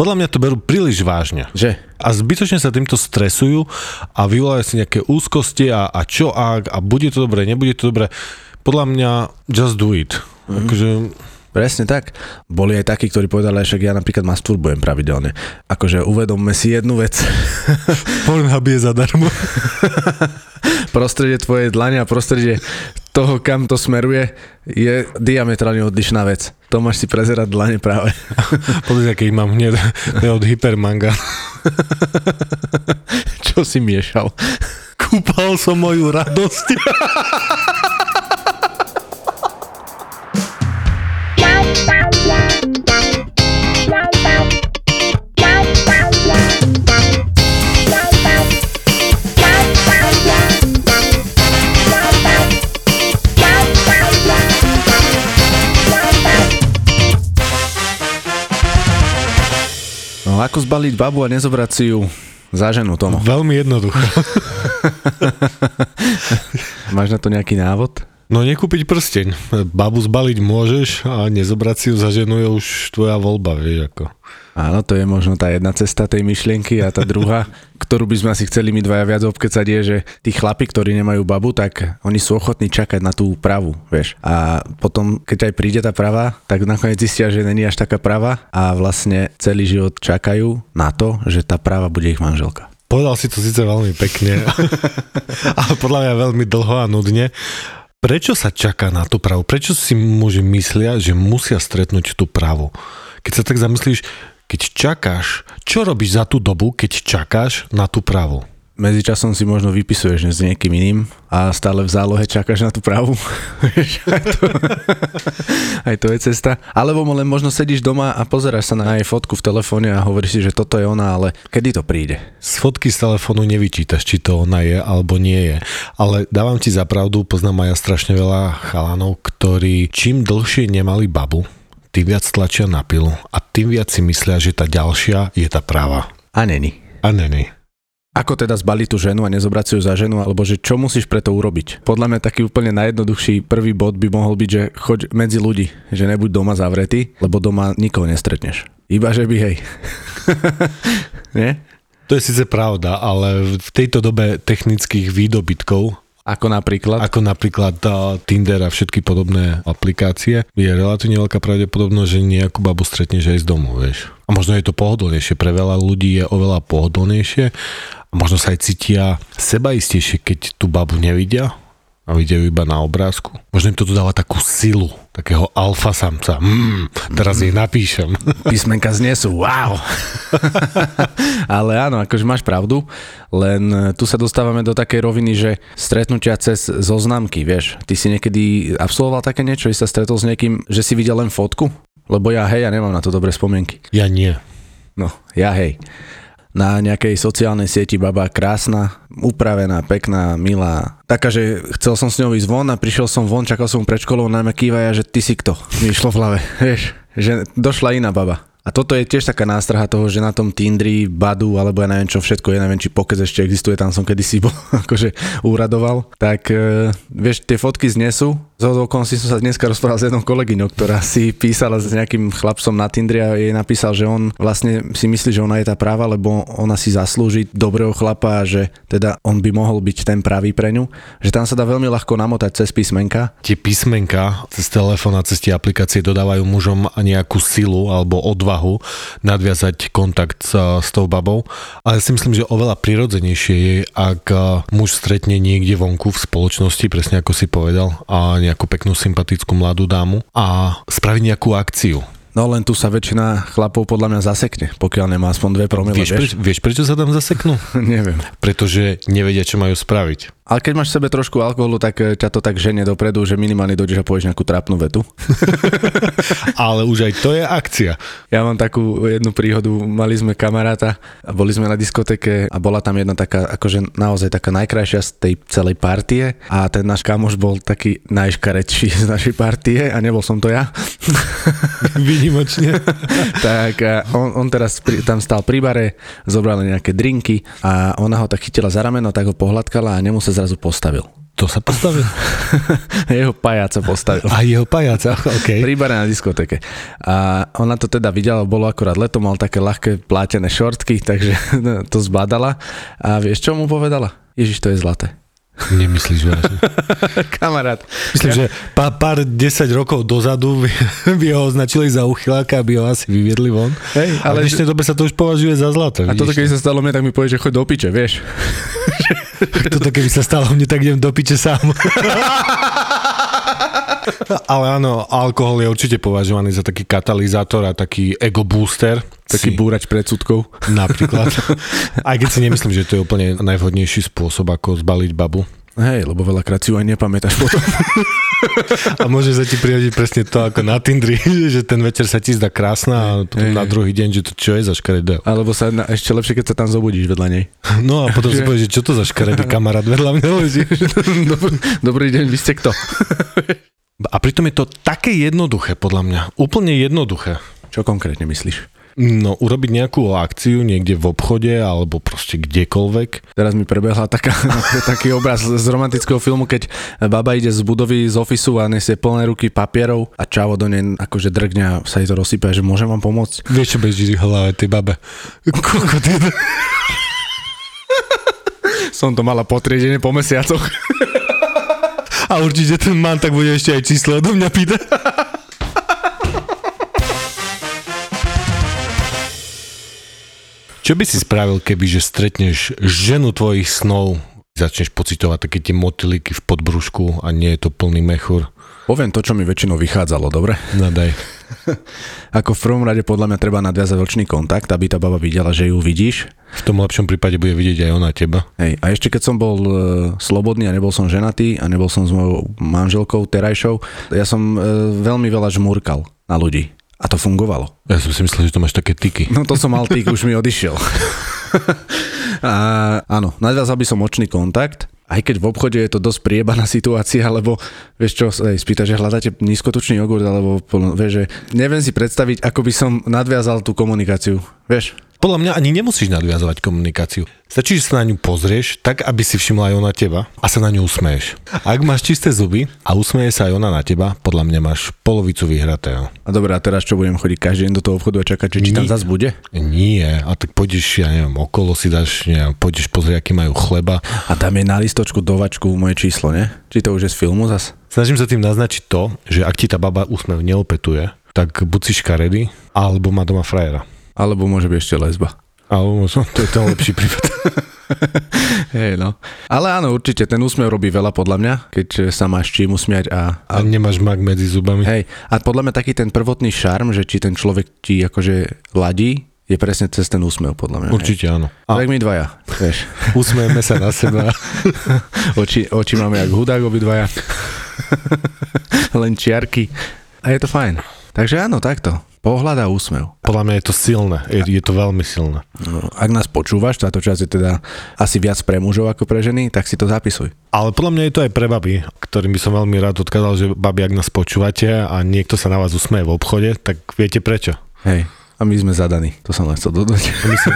Podľa mňa to berú príliš vážne. Že? A zbytočne sa týmto stresujú a vyvolajú si nejaké úzkosti a, a čo ak a bude to dobre, nebude to dobre. Podľa mňa just do it. Mm. Akože Presne tak. Boli aj takí, ktorí povedali, že ja napríklad masturbujem pravidelne. Akože uvedomme si jednu vec. Pornhub je zadarmo. prostredie tvojej dlane a prostredie toho, kam to smeruje, je diametrálne odlišná vec. To máš si prezerať dlane práve. Pozri, aký mám hneď od hypermanga. Čo si miešal? Kúpal som moju radosť. ako zbaliť babu a nezobrať si ju za ženu, Tomo? Veľmi jednoducho. Máš na to nejaký návod? No nekúpiť prsteň. Babu zbaliť môžeš a nezobrať si ju za ženu je už tvoja voľba, vieš ako. Áno, to je možno tá jedna cesta tej myšlienky a tá druhá, ktorú by sme asi chceli my dvaja viac obkecať je, že tí chlapi, ktorí nemajú babu, tak oni sú ochotní čakať na tú pravu, vieš. A potom, keď aj príde tá prava, tak nakoniec zistia, že není až taká prava a vlastne celý život čakajú na to, že tá prava bude ich manželka. Povedal si to síce veľmi pekne, ale podľa mňa veľmi dlho a nudne. Prečo sa čaká na tú pravu? Prečo si muži myslia, že musia stretnúť tú pravu? Keď sa tak zamyslíš, keď čakáš, čo robíš za tú dobu, keď čakáš na tú pravu? Medzičasom si možno vypisuješ s niekým iným a stále v zálohe čakáš na tú pravu. aj, to, aj to je cesta. Alebo len možno sedíš doma a pozeráš sa na jej fotku v telefóne a hovoríš si, že toto je ona, ale kedy to príde? Z fotky z telefónu nevyčítaš, či to ona je alebo nie je. Ale dávam ti za pravdu, poznám aj ja strašne veľa chalanov, ktorí čím dlhšie nemali babu, tým viac tlačia na pilu a tým viac si myslia, že tá ďalšia je tá práva. A není. A není. Ako teda zbaliť tú ženu a nezobrať si ju za ženu, alebo že čo musíš preto urobiť? Podľa mňa taký úplne najjednoduchší prvý bod by mohol byť, že choď medzi ľudí, že nebuď doma zavretý, lebo doma nikoho nestretneš. Iba že by hej. Nie? To je síce pravda, ale v tejto dobe technických výdobytkov ako napríklad? Ako napríklad uh, Tinder a všetky podobné aplikácie. Je relatívne veľká pravdepodobnosť, že nejakú babu stretneš aj z domu, vieš. A možno je to pohodlnejšie. Pre veľa ľudí je oveľa pohodlnejšie. A možno sa aj cítia sebaistejšie, keď tú babu nevidia a vidia ju iba na obrázku. Možno im toto dáva takú silu, takého alfa samca. Mm, teraz jej napíšem. Písmenka znesú, wow. Ale áno, akože máš pravdu, len tu sa dostávame do takej roviny, že stretnutia cez zoznamky, vieš. Ty si niekedy absolvoval také niečo, že sa stretol s niekým, že si videl len fotku? Lebo ja hej, ja nemám na to dobré spomienky. Ja nie. No, ja hej na nejakej sociálnej sieti baba krásna, upravená, pekná, milá. Taká, že chcel som s ňou ísť von a prišiel som von, čakal som pred školou, na mňa kývaja, že ty si kto. Mi išlo v hlave, vieš, že došla iná baba. A toto je tiež taká nástraha toho, že na tom Tindri, Badu, alebo ja neviem čo všetko je, neviem či pokez ešte existuje, tam som kedysi bol, akože úradoval, tak e, vieš, tie fotky znesú. Z okolností som sa dneska rozprával s jednou kolegyňou, ktorá si písala s nejakým chlapcom na Tindri a jej napísal, že on vlastne si myslí, že ona je tá práva, lebo ona si zaslúži dobrého chlapa a že teda on by mohol byť ten pravý pre ňu. Že tam sa dá veľmi ľahko namotať cez písmenka. Tie písmenka cez telefón a cez tie aplikácie dodávajú mužom nejakú silu alebo odvahu nadviazať kontakt s, s tou babou. Ale si myslím, že oveľa prirodzenejšie je, ak muž stretne niekde vonku v spoločnosti, presne ako si povedal, a nejakú peknú sympatickú mladú dámu a spraví nejakú akciu. No len tu sa väčšina chlapov podľa mňa zasekne, pokiaľ nemá aspoň dve promile. Vieš, vieš? Preč, vieš prečo sa tam zaseknú? Neviem. Pretože nevedia, čo majú spraviť. Ale keď máš v sebe trošku alkoholu, tak eh, ťa to tak ženie dopredu, že minimálne dojdeš a povieš nejakú trápnu vetu. Ale už aj to je akcia. Ja mám takú jednu príhodu, mali sme kamaráta boli sme na diskoteke a bola tam jedna taká, akože naozaj taká najkrajšia z tej celej partie a ten náš kamoš bol taký najškaredší z našej partie a nebol som to ja. Výnimočne. tak on, on teraz pri, tam stal pri bare, zobrali nejaké drinky a ona ho tak chytila za rameno, tak ho pohľadkala a nemu sa zrazu postavil. To sa postavil? jeho pajáca postavil. A jeho pajáca, OK. Pri na diskotéke. A ona to teda videla, bolo akurát leto, mal také ľahké plátené šortky, takže to zbadala. A vieš, čo mu povedala? Ježiš, to je zlaté. Nemyslíš vážne? Kamarát. Myslím, že pár, pár 10 rokov dozadu by, by ho označili za uchyláka, aby ho asi vyviedli von. Hej, Ale ale v dnešnej dobe sa to už považuje za zlato. A toto keby sa stalo mne, tak mi povie, že choď do piče, vieš. Toto keby sa stalo mne, tak idem do piče sám. Ale áno, alkohol je určite považovaný za taký katalizátor a taký ego booster. Taký Si- búrač predsudkov. Napríklad. Aj keď si nemyslím, že to je úplne najvhodnejší spôsob, ako zbaliť babu. Hej, lebo veľakrát si ju aj nepamätáš potom. A môže sa ti priradiť presne to ako na Tindri, že ten večer sa ti zdá krásna a potom Hej, na druhý deň, že to čo je za škaredé. Alebo sa na, ešte lepšie, keď sa tam zobudíš vedľa nej. No a potom si povieš, že čo to za škaredý kamarát vedľa mňa leží. Dobrý, dobrý deň, vy ste kto? A pritom je to také jednoduché, podľa mňa. Úplne jednoduché. Čo konkrétne myslíš? No, urobiť nejakú akciu niekde v obchode alebo proste kdekoľvek. Teraz mi prebehla taká, taký obraz z romantického filmu, keď baba ide z budovy z ofisu a nesie plné ruky papierov a čavo do nej akože drgňa a sa jej to rozsype, že môžem vám pomôcť. Vieš, čo beží v hlave tej babe? Koľko ty... Som to mala po triedenie po mesiacoch. A určite ten man tak bude ešte aj číslo odo mňa pýtať. Čo by si spravil, keby že stretneš ženu tvojich snov, začneš pocitovať také tie motylíky v podbrušku a nie je to plný mechúr? Poviem to, čo mi väčšinou vychádzalo, dobre? No daj. Ako v prvom rade podľa mňa treba nadviazať očný kontakt, aby tá baba videla, že ju vidíš. V tom lepšom prípade bude vidieť aj ona teba. Hej, a ešte keď som bol e, slobodný a nebol som ženatý a nebol som s mojou manželkou terajšou, ja som e, veľmi veľa žmúrkal na ľudí. A to fungovalo. Ja som si myslel, že to máš také tyky. No to som mal týk, už mi odišiel. a áno, nadviazal by som očný kontakt, aj keď v obchode je to dosť priebaná situácia, lebo vieš čo, ej, spýta, že hľadáte nízkotučný jogurt, alebo vieš, že neviem si predstaviť, ako by som nadviazal tú komunikáciu, vieš. Podľa mňa ani nemusíš nadviazovať komunikáciu. Stačí, že sa na ňu pozrieš, tak aby si všimla aj ona teba a sa na ňu usmeješ. Ak máš čisté zuby a usmeje sa aj ona na teba, podľa mňa máš polovicu vyhratého. A dobré, a teraz čo budem chodiť každý deň do toho obchodu a čakať, že či tam Nie. zas bude? Nie, a tak pôjdeš, ja neviem, okolo si dáš, neviem, pôjdeš pozrieť, aký majú chleba. A tam je na listočku do vačku moje číslo, ne? Či to už je z filmu zas? Snažím sa tým naznačiť to, že ak ti tá baba úsmev neopetuje, tak buď si škaredý, alebo má doma frajera. Alebo môže byť ešte lesba. Alebo možno, to je ten lepší prípad. Hej, no. Ale áno, určite, ten úsmev robí veľa podľa mňa, keď sa máš čím usmiať a, A nemáš mak medzi zubami. Hej, a podľa mňa taký ten prvotný šarm, že či ten človek ti akože ladí, je presne cez ten úsmev, podľa mňa. Určite áno. Hej. A Tak my dvaja, vieš. usmejeme sa na seba. Oči, oči máme jak hudák obidvaja. Len čiarky. A je to fajn. Takže áno, takto. Pohľad a úsmev. Podľa mňa je to silné, je, je to veľmi silné. No, ak nás počúvaš, táto časť je teda asi viac pre mužov ako pre ženy, tak si to zapisuj. Ale podľa mňa je to aj pre baby, ktorým by som veľmi rád odkázal, že babi, ak nás počúvate a niekto sa na vás usmeje v obchode, tak viete prečo. Hej, a my sme zadaní, to som len chcel dodať. My sa,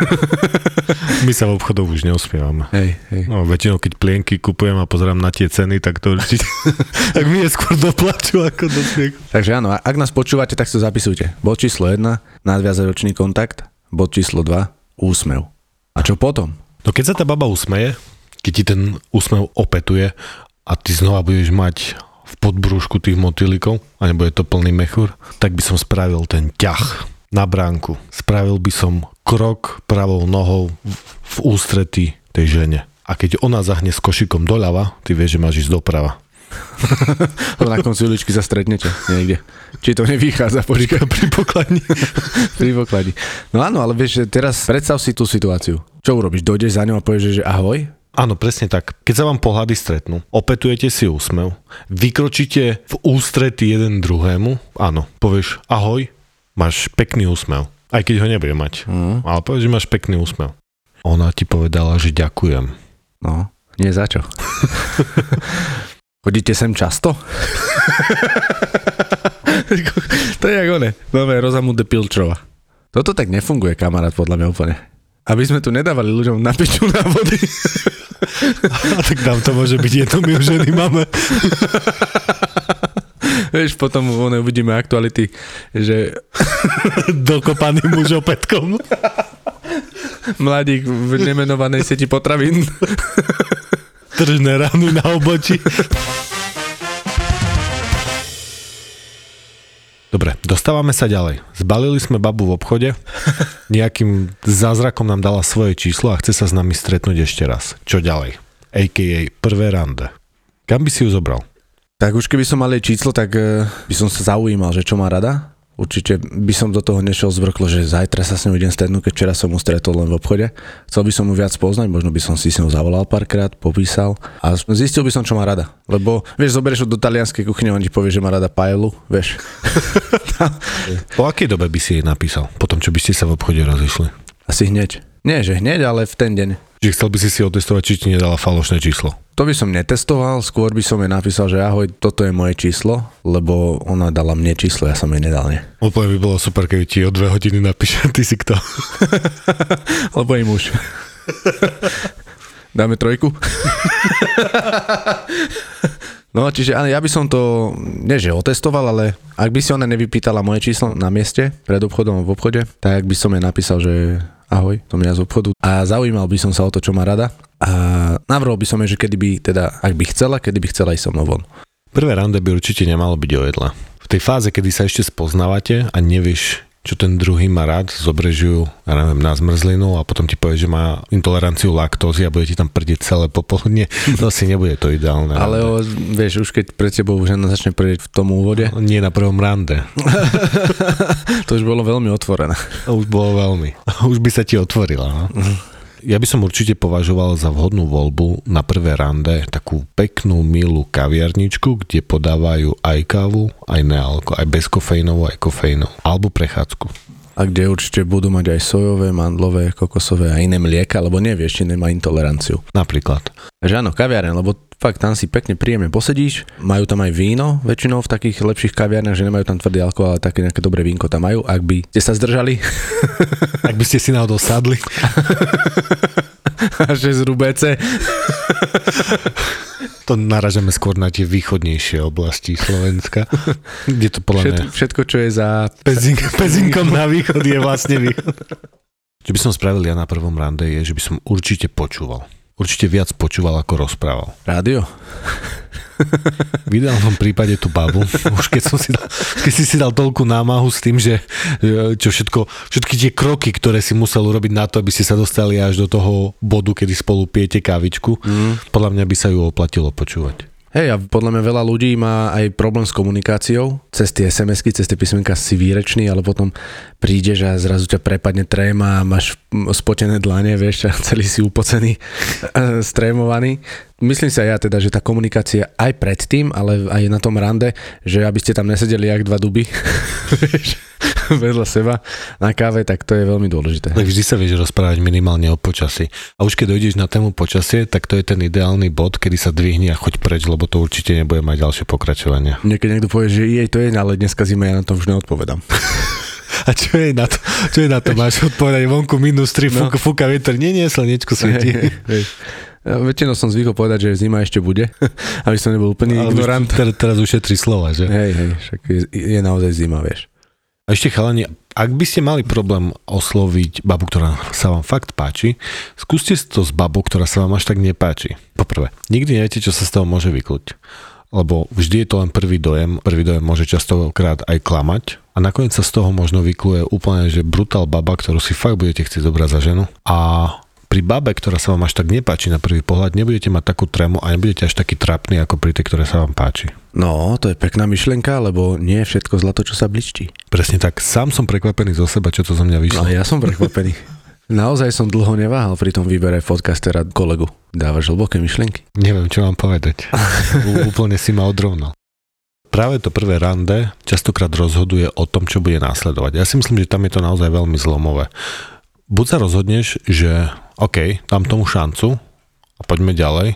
my sa v obchodoch už neusmievame. Hej, hej. No, väčšinou, keď plienky kupujem a pozerám na tie ceny, tak to určite, tak mi je skôr doplaču ako do smiechu. Takže áno, a ak nás počúvate, tak si to zapisujte. Bod číslo 1, nadviazať očný kontakt. Bod číslo 2, úsmev. A čo potom? No keď sa tá baba usmeje, keď ti ten úsmev opetuje a ty znova budeš mať v podbrúšku tých motýlikov a nebude to plný mechúr, tak by som spravil ten ťah na bránku. Spravil by som krok pravou nohou v, ústretí tej žene. A keď ona zahne s košikom doľava, ty vieš, že máš ísť doprava. Na konci uličky sa stretnete niekde. Či to nevychádza, počkaj. Pri pokladni. Pri pokladni. No áno, ale vieš, teraz predstav si tú situáciu. Čo urobíš? Dojdeš za ňou a povieš, že ahoj? Áno, presne tak. Keď sa vám pohľady stretnú, opetujete si úsmev, vykročíte v ústretí jeden druhému, áno, povieš ahoj, máš pekný úsmev. Aj keď ho nebude mať. Mm. Ale povieš, že máš pekný úsmev. Ona ti povedala, že ďakujem. No, nie za čo. Chodíte sem často? to je jak one. Máme Rozamunde Pilčrova. Toto tak nefunguje, kamarát, podľa mňa úplne. Aby sme tu nedávali ľuďom na piču na vody. A tak nám to môže byť jedno, my už ženy máme. Vieš, potom one uvidíme aktuality, že Dokopaný muž opätkom. mladík v nemenovanej sieti potravín. Tržné rány na obočí. Dobre, dostávame sa ďalej. Zbalili sme babu v obchode, nejakým zázrakom nám dala svoje číslo a chce sa s nami stretnúť ešte raz. Čo ďalej? A.k.a. prvé rande. Kam by si ju zobral? Tak už keby som mal jej číslo, tak eh, by som sa zaujímal, že čo má rada. Určite by som do toho nešiel zvrklo, že zajtra sa s ňou idem stretnúť, keď včera som mu stretol len v obchode. Chcel by som mu viac poznať, možno by som si s ňou zavolal párkrát, popísal a zistil by som, čo má rada. Lebo, vieš, zoberieš ho do talianskej kuchyne, on ti povie, že má rada paelu, vieš. Po akej dobe by si jej napísal? Potom, čo by ste sa v obchode rozišli? Asi hneď. Nie, že hneď, ale v ten deň. Čiže chcel by si si otestovať, či ti nedala falošné číslo. To by som netestoval, skôr by som jej napísal, že ahoj, toto je moje číslo, lebo ona dala mne číslo, ja som jej nedal, nie. Úplne by bolo super, keby ti o dve hodiny napíše, ty si kto. Lebo je muž. Dáme trojku? No, čiže ale ja by som to, nie že otestoval, ale ak by si ona nevypýtala moje číslo na mieste, pred obchodom v obchode, tak by som jej napísal, že ahoj, som ja z obchodu a zaujímal by som sa o to, čo má rada a navrhol by som jej, že kedy by, teda, ak by chcela, kedy by chcela ísť so mnou von. Prvé rande by určite nemalo byť o jedle. V tej fáze, kedy sa ešte spoznávate a nevieš, čo ten druhý má rád, zobrieš ju, ja neviem, na zmrzlinu a potom ti povie, že má intoleranciu laktózy a bude ti tam prdeť celé popoludne, to asi nebude to ideálne. Ale rande. o, vieš, už keď pred tebou žena začne prieť v tom úvode, Nie na prvom rande. to už bolo veľmi otvorené. To už bolo veľmi. Už by sa ti otvorila. No? Ja by som určite považoval za vhodnú voľbu na prvé rande takú peknú, milú kaviarničku, kde podávajú aj kávu, aj nealko, aj bezkofeínovú, aj kofeínovú. Alebo prechádzku. A kde určite budú mať aj sojové, mandlové, kokosové a iné mlieka, lebo nevieš, či nemá intoleranciu. Napríklad. Že áno, kaviareň, lebo fakt tam si pekne príjemne posedíš, majú tam aj víno, väčšinou v takých lepších kaviarniach, že nemajú tam tvrdý alkohol, ale také nejaké dobré vínko tam majú, ak by ste sa zdržali, Ak by ste si náhodou sadli. a že z rubece. To naražame skôr na tie východnejšie oblasti Slovenska, kde to podľa mňa... Všetko, všetko, čo je za... Pezink, pezinkom na východ je vlastne východ. Čo by som spravil ja na prvom rande je, že by som určite počúval. Určite viac počúval, ako rozprával. Rádio? V ideálnom prípade tú babu, už keď, som si dal, keď si si dal toľku námahu s tým, že e, čo všetko, všetky tie kroky, ktoré si musel urobiť na to, aby ste sa dostali až do toho bodu, kedy spolu pijete kávičku, mm. podľa mňa by sa ju oplatilo počúvať. Hej, a podľa mňa veľa ľudí má aj problém s komunikáciou. Cez tie SMS-ky, cez tie písmenka si výrečný, ale potom prídeš a zrazu ťa prepadne tréma a máš spotené dlane, vieš, a celý si upocený, eh, strémovaný. Myslím si aj ja teda, že tá komunikácia aj predtým, ale aj na tom rande, že aby ste tam nesedeli jak dva duby, vedľa seba na káve, tak to je veľmi dôležité. Tak vždy sa vieš rozprávať minimálne o počasí. A už keď dojdeš na tému počasie, tak to je ten ideálny bod, kedy sa dvihni a choď preč, lebo to určite nebude mať ďalšie pokračovanie. Niekedy niekto povie, že jej to je, ale dneska zima, ja na to už neodpovedám. A čo je na to? Čo je na to? Máš odpovedať vonku minus 3, No. fúka, fúka vietor, nie, nie, slnečko svieti. Hej, hej, hej. Ja väčšinou som zvykol povedať, že zima ešte bude, aby som nebol úplný Ale už ignorant. Teraz, teraz ušetri slova, že? Hej, hej, však je, je naozaj zima, vieš. A ešte chalani, ak by ste mali problém osloviť babu, ktorá sa vám fakt páči, skúste to s babou, ktorá sa vám až tak nepáči. Poprvé, nikdy neviete, čo sa z toho môže vykluť. Lebo vždy je to len prvý dojem, prvý dojem môže častokrát aj klamať a nakoniec sa z toho možno vykluje úplne, že brutál baba, ktorú si fakt budete chcieť zobrať za ženu a pri babe, ktorá sa vám až tak nepáči na prvý pohľad, nebudete mať takú trému a nebudete až taký trapný ako pri tej, ktoré sa vám páči. No, to je pekná myšlienka, lebo nie je všetko zlato, čo sa bličtí. Presne tak, sám som prekvapený zo seba, čo to zo mňa vyšlo. No, ja som prekvapený. Naozaj som dlho neváhal pri tom výbere podcastera kolegu. Dávaš hlboké myšlienky. Neviem, čo mám povedať. Úplne si ma odrovnal. Práve to prvé rande častokrát rozhoduje o tom, čo bude následovať. Ja si myslím, že tam je to naozaj veľmi zlomové. Buď sa rozhodneš, že OK, dám tomu šancu a poďme ďalej,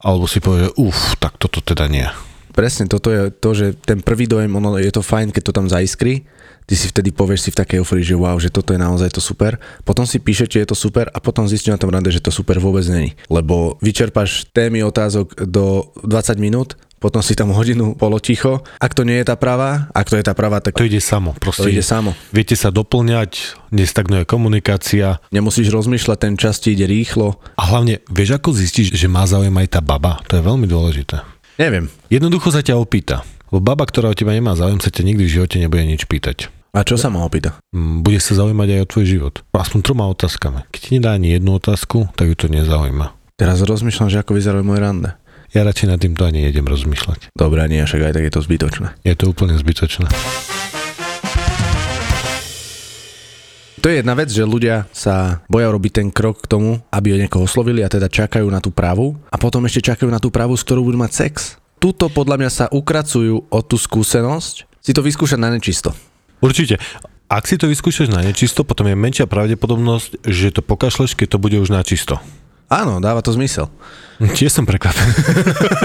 alebo si povieš, že uf, tak toto teda nie. Presne, toto je to, že ten prvý dojem, ono je to fajn, keď to tam zaiskrí, ty si vtedy povieš si v takej euforii, že wow, že toto je naozaj to super. Potom si píšete, je to super a potom zistíš na tom rande, že to super vôbec není. Lebo vyčerpáš témy otázok do 20 minút, potom si tam hodinu poloticho. Ak to nie je tá pravá, ak to je tá pravá, tak To ide samo. Proste to ide samo. Viete sa doplňať, nestagnuje komunikácia Nemusíš rozmýšľať, ten čas ti ide rýchlo. a hlavne vieš, ako zistíš, že má záujem aj tá baba? To je veľmi dôležité. Neviem. Jednoducho sa ťa opýta. Lebo baba, ktorá o teba nemá záujem, sa ťa nikdy v živote nebude nič pýtať. A čo sa ma opýta? Mm, Bude sa zaujímať aj o tvoj život. Aspoň troma otázkami. Keď ti nedá ani jednu otázku, tak ju to nezaujíma. Teraz rozmýšľam, že ako vyzerajú moje rande. Ja radšej nad týmto ani nejdem rozmýšľať. Dobre, nie, však aj tak je to zbytočné. Je to úplne zbytočné. To je jedna vec, že ľudia sa boja robiť ten krok k tomu, aby ho niekoho oslovili a teda čakajú na tú pravu a potom ešte čakajú na tú pravu, s ktorou budú mať sex. Tuto podľa mňa sa ukracujú o tú skúsenosť si to vyskúšať na nečisto. Určite. Ak si to vyskúšaš na nečisto, potom je menšia pravdepodobnosť, že to pokašleš, keď to bude už na čisto. Áno, dáva to zmysel. Tiež som prekvapený.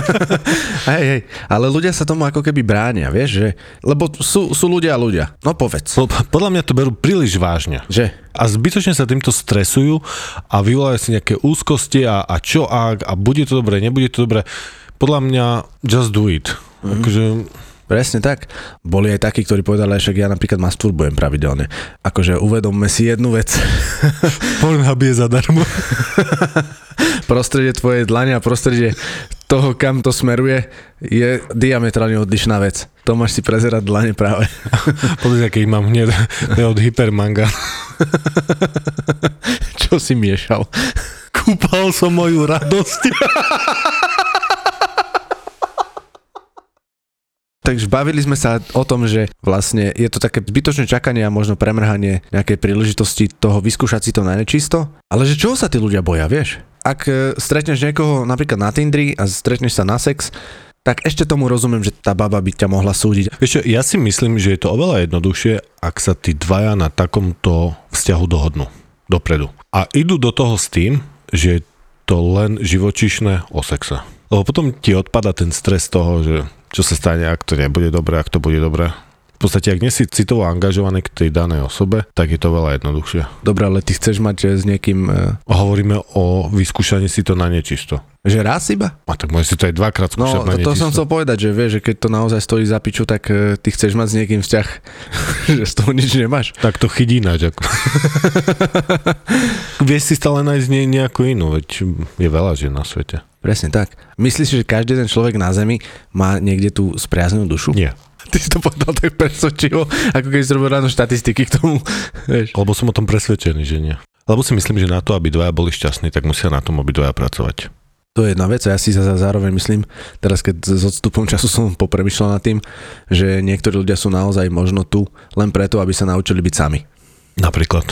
Hej, hej, ale ľudia sa tomu ako keby bránia, vieš, že, lebo sú, sú ľudia a ľudia. No povedz. Po- Podľa mňa to berú príliš vážne. Že? A zbytočne sa týmto stresujú a vyvolajú si nejaké úzkosti a, a čo ak a bude to dobre, nebude to dobre. Podľa mňa just do it. Mm-hmm. Akože, Presne tak. Boli aj takí, ktorí povedali, že ja napríklad masturbujem pravidelne. Akože uvedomme si jednu vec. Pornhub je zadarmo. prostredie tvojej dlane a prostredie toho, kam to smeruje, je diametrálne odlišná vec. To máš si prezerať dlane práve. Pozri, ich mám hneď od Hypermanga. Čo si miešal? Kúpal som moju radosť. Takže bavili sme sa o tom, že vlastne je to také zbytočné čakanie a možno premrhanie nejakej príležitosti toho vyskúšať si to na nečisto. Ale že čoho sa tí ľudia boja, vieš? Ak e, stretneš niekoho napríklad na Tindri a stretneš sa na sex, tak ešte tomu rozumiem, že tá baba by ťa mohla súdiť. Vieš ja si myslím, že je to oveľa jednoduchšie, ak sa tí dvaja na takomto vzťahu dohodnú dopredu. A idú do toho s tým, že je to len živočišné o sexe. Lebo potom ti odpada ten stres toho, že čo sa stane, ak to nebude dobré, ak to bude dobré. V podstate, ak nie si citovo angažovaný k tej danej osobe, tak je to veľa jednoduchšie. Dobre, ale ty chceš mať e, s niekým, e, Hovoríme o vyskúšaní si to na nečisto. že raz iba? A tak môžeš si to aj dvakrát No, skúšať na to, to som chcel povedať, že vieš, že keď to naozaj stojí za piču, tak e, ty chceš mať s niekým vzťah, že z toho nič nemáš. Tak to chytí ináč. Ako. Vieš si stále nájsť nie, nejakú inú, veď je veľa žien na svete. Presne tak. Myslíš, že každý ten človek na Zemi má niekde tú spriaznenú dušu? Nie. Ty si to povedal tak presvedčivo, ako keď si robil ráno štatistiky k tomu. Vieš. Lebo som o tom presvedčený, že nie. Lebo si myslím, že na to, aby dvaja boli šťastní, tak musia na tom obidvaja pracovať. To je jedna vec a ja si za- zároveň myslím, teraz keď s odstupom času som popremýšľal nad tým, že niektorí ľudia sú naozaj možno tu len preto, aby sa naučili byť sami. Napríklad.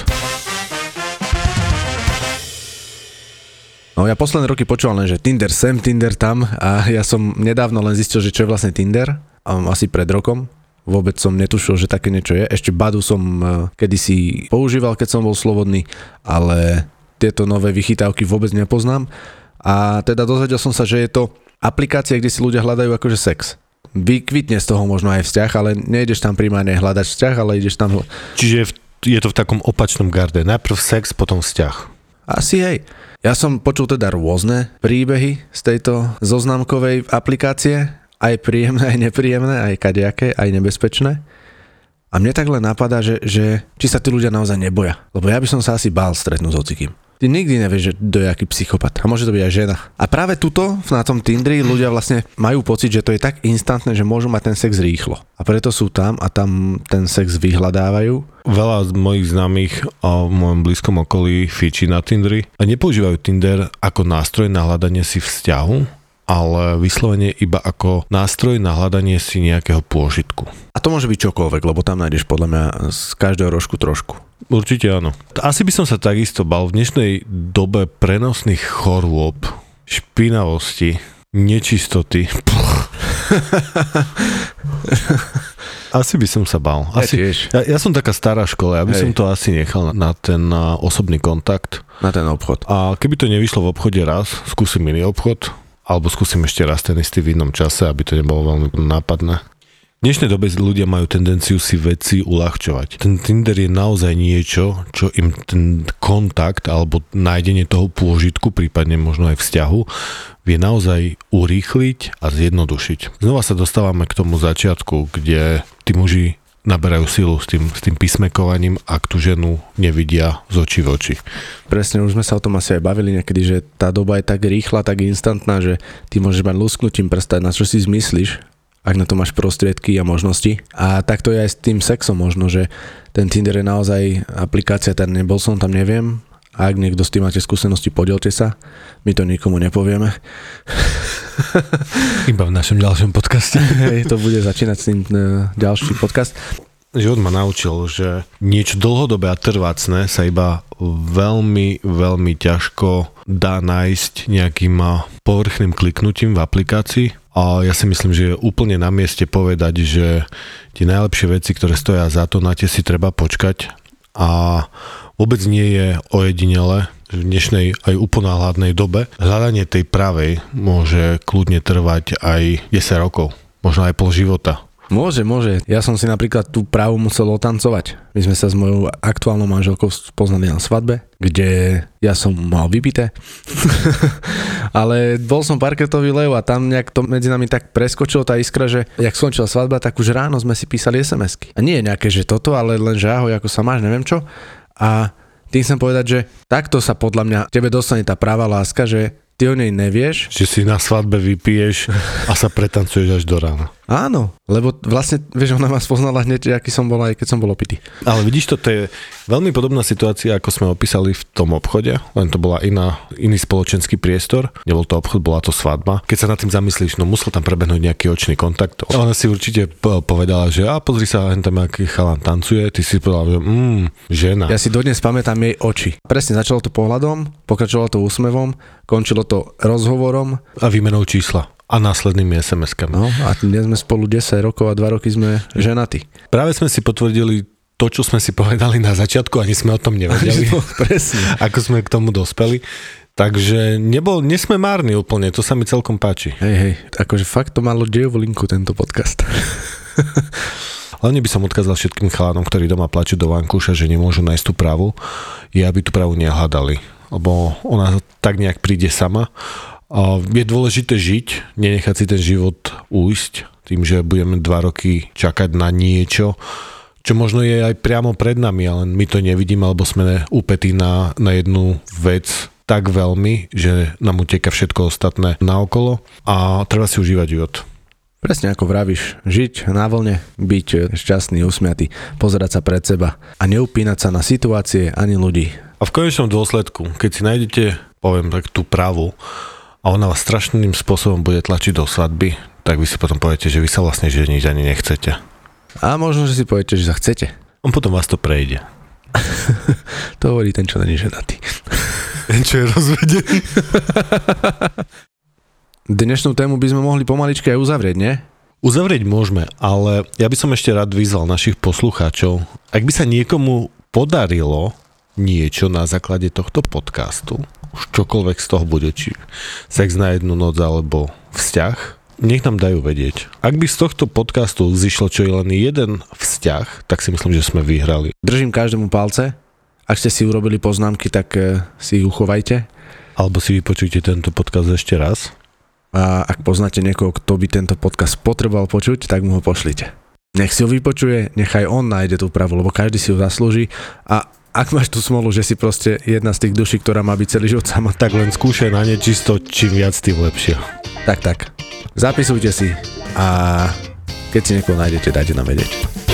No ja posledné roky počúval len, že Tinder sem, Tinder tam a ja som nedávno len zistil, že čo je vlastne Tinder, um, asi pred rokom. Vôbec som netušil, že také niečo je. Ešte Badu som uh, kedysi používal, keď som bol slobodný, ale tieto nové vychytávky vôbec nepoznám. A teda dozvedel som sa, že je to aplikácia, kde si ľudia hľadajú akože sex. Vykvitne z toho možno aj vzťah, ale nejdeš tam primárne hľadať vzťah, ale ideš tam... Čiže je to v takom opačnom garde. Najprv sex, potom vzťah. Asi hej. Ja som počul teda rôzne príbehy z tejto zoznamkovej aplikácie, aj príjemné, aj nepríjemné, aj kadejaké, aj nebezpečné. A mne tak len napadá, že, že či sa tí ľudia naozaj neboja. Lebo ja by som sa asi bál stretnúť s hocikým. Ty nikdy nevieš, že kto je aký psychopat. A môže to byť aj žena. A práve tuto, na tom Tindri, ľudia vlastne majú pocit, že to je tak instantné, že môžu mať ten sex rýchlo. A preto sú tam a tam ten sex vyhľadávajú Veľa z mojich známych a v mojom blízkom okolí fičí na Tindri a nepoužívajú Tinder ako nástroj na hľadanie si vzťahu, ale vyslovene iba ako nástroj na hľadanie si nejakého pôžitku. A to môže byť čokoľvek, lebo tam nájdeš podľa mňa z každého rožku trošku. Určite áno. Asi by som sa takisto bal v dnešnej dobe prenosných chorôb, špinavosti, nečistoty. Asi by som sa bal. Ja Asi, ja, ja som taká stará škola, ja by Hej. som to asi nechal na, ten osobný kontakt. Na ten obchod. A keby to nevyšlo v obchode raz, skúsim iný obchod, alebo skúsim ešte raz ten istý v inom čase, aby to nebolo veľmi nápadné. V dnešnej dobe ľudia majú tendenciu si veci uľahčovať. Ten Tinder je naozaj niečo, čo im ten kontakt alebo nájdenie toho pôžitku, prípadne možno aj vzťahu, vie naozaj urýchliť a zjednodušiť. Znova sa dostávame k tomu začiatku, kde tí muži naberajú silu s tým, s tým písmekovaním, ak tú ženu nevidia z očí v oči. Presne, už sme sa o tom asi aj bavili niekedy, že tá doba je tak rýchla, tak instantná, že ty môžeš mať lusknutím prstať na čo si zmyslíš, ak na to máš prostriedky a možnosti. A takto je aj s tým sexom možno, že ten Tinder je naozaj aplikácia, ten nebol som tam, neviem, a ak niekto s tým máte skúsenosti, podielte sa. My to nikomu nepovieme. Iba v našom ďalšom podcaste. Hej, to bude začínať s tým e, ďalší podcast. Život ma naučil, že niečo dlhodobé a trvácne sa iba veľmi, veľmi ťažko dá nájsť nejakým povrchným kliknutím v aplikácii. A ja si myslím, že je úplne na mieste povedať, že tie najlepšie veci, ktoré stoja za to, na tie si treba počkať a vôbec nie je ojedinele v dnešnej aj uponáhľadnej dobe. Hľadanie tej pravej môže kľudne trvať aj 10 rokov, možno aj pol života. Môže, môže. Ja som si napríklad tú právu musel otancovať. My sme sa s mojou aktuálnou manželkou poznali na svadbe, kde ja som mal vypité. Ale bol som parketový lev a tam nejak to medzi nami tak preskočilo tá iskra, že jak skončila svadba, tak už ráno sme si písali SMS-ky. A nie nejaké, že toto, ale len, že ahoj, ako sa máš, neviem čo. A tým chcem povedať, že takto sa podľa mňa tebe dostane tá práva láska, že ty o nej nevieš. Že si na svadbe vypiješ a sa pretancuješ až do rána. Áno, lebo vlastne, vieš, ona ma spoznala hneď, aký som bol aj keď som bol opitý. Ale vidíš, to je veľmi podobná situácia, ako sme opísali v tom obchode, len to bola iná, iný spoločenský priestor. Nebol to obchod, bola to svadba. Keď sa nad tým zamyslíš, no musel tam prebehnúť nejaký očný kontakt. Ona si určite povedala, že a pozri sa, hen tam aký chalan tancuje, ty si povedal, že mm, žena. Ja si dodnes pamätám jej oči. Presne začalo to pohľadom, pokračovalo to úsmevom, končilo to rozhovorom. A výmenou čísla a následnými SMS-kami. No a dnes sme spolu 10 rokov a 2 roky sme ženatí. Práve sme si potvrdili to, čo sme si povedali na začiatku, ani sme o tom nevedeli. No, presne. Ako sme k tomu dospeli. Takže nebol, nesme márni úplne, to sa mi celkom páči. Hej, hej, akože fakt to malo dejovú linku tento podcast. Hlavne by som odkázal všetkým chalánom, ktorí doma plačú do vankúša, že nemôžu nájsť tú pravu, je, aby tú pravu nehľadali. Lebo ona tak nejak príde sama je dôležité žiť, nenechať si ten život ujsť, tým, že budeme dva roky čakať na niečo, čo možno je aj priamo pred nami, ale my to nevidíme, alebo sme úpetí na, na jednu vec tak veľmi, že nám uteka všetko ostatné naokolo a treba si užívať život. Presne ako vravíš, žiť na vlne, byť šťastný, usmiatý, pozerať sa pred seba a neupínať sa na situácie ani ľudí. A v konečnom dôsledku, keď si nájdete, poviem tak, tú pravu, a ona vás strašným spôsobom bude tlačiť do svadby, tak vy si potom poviete, že vy sa vlastne ženiť ani nechcete. A možno, že si poviete, že sa chcete. On potom vás to prejde. to hovorí ten, čo není ženatý. ten, čo je rozvedený. Dnešnú tému by sme mohli pomaličky aj uzavrieť, nie? Uzavrieť môžeme, ale ja by som ešte rád vyzval našich poslucháčov. Ak by sa niekomu podarilo niečo na základe tohto podcastu, už čokoľvek z toho bude, či sex na jednu noc alebo vzťah, nech nám dajú vedieť. Ak by z tohto podcastu zišlo čo je len jeden vzťah, tak si myslím, že sme vyhrali. Držím každému palce. Ak ste si urobili poznámky, tak eh, si ich uchovajte. Alebo si vypočujte tento podcast ešte raz. A ak poznáte niekoho, kto by tento podcast potreboval počuť, tak mu ho pošlite. Nech si ho vypočuje, nechaj on nájde tú pravú, lebo každý si ho zaslúži a ak máš tú smolu, že si proste jedna z tých duší, ktorá má byť celý život sama, tak len skúšaj na nečisto, čím viac, tým lepšie. Tak, tak. Zapisujte si a keď si niekoho nájdete, dajte nám vedieť.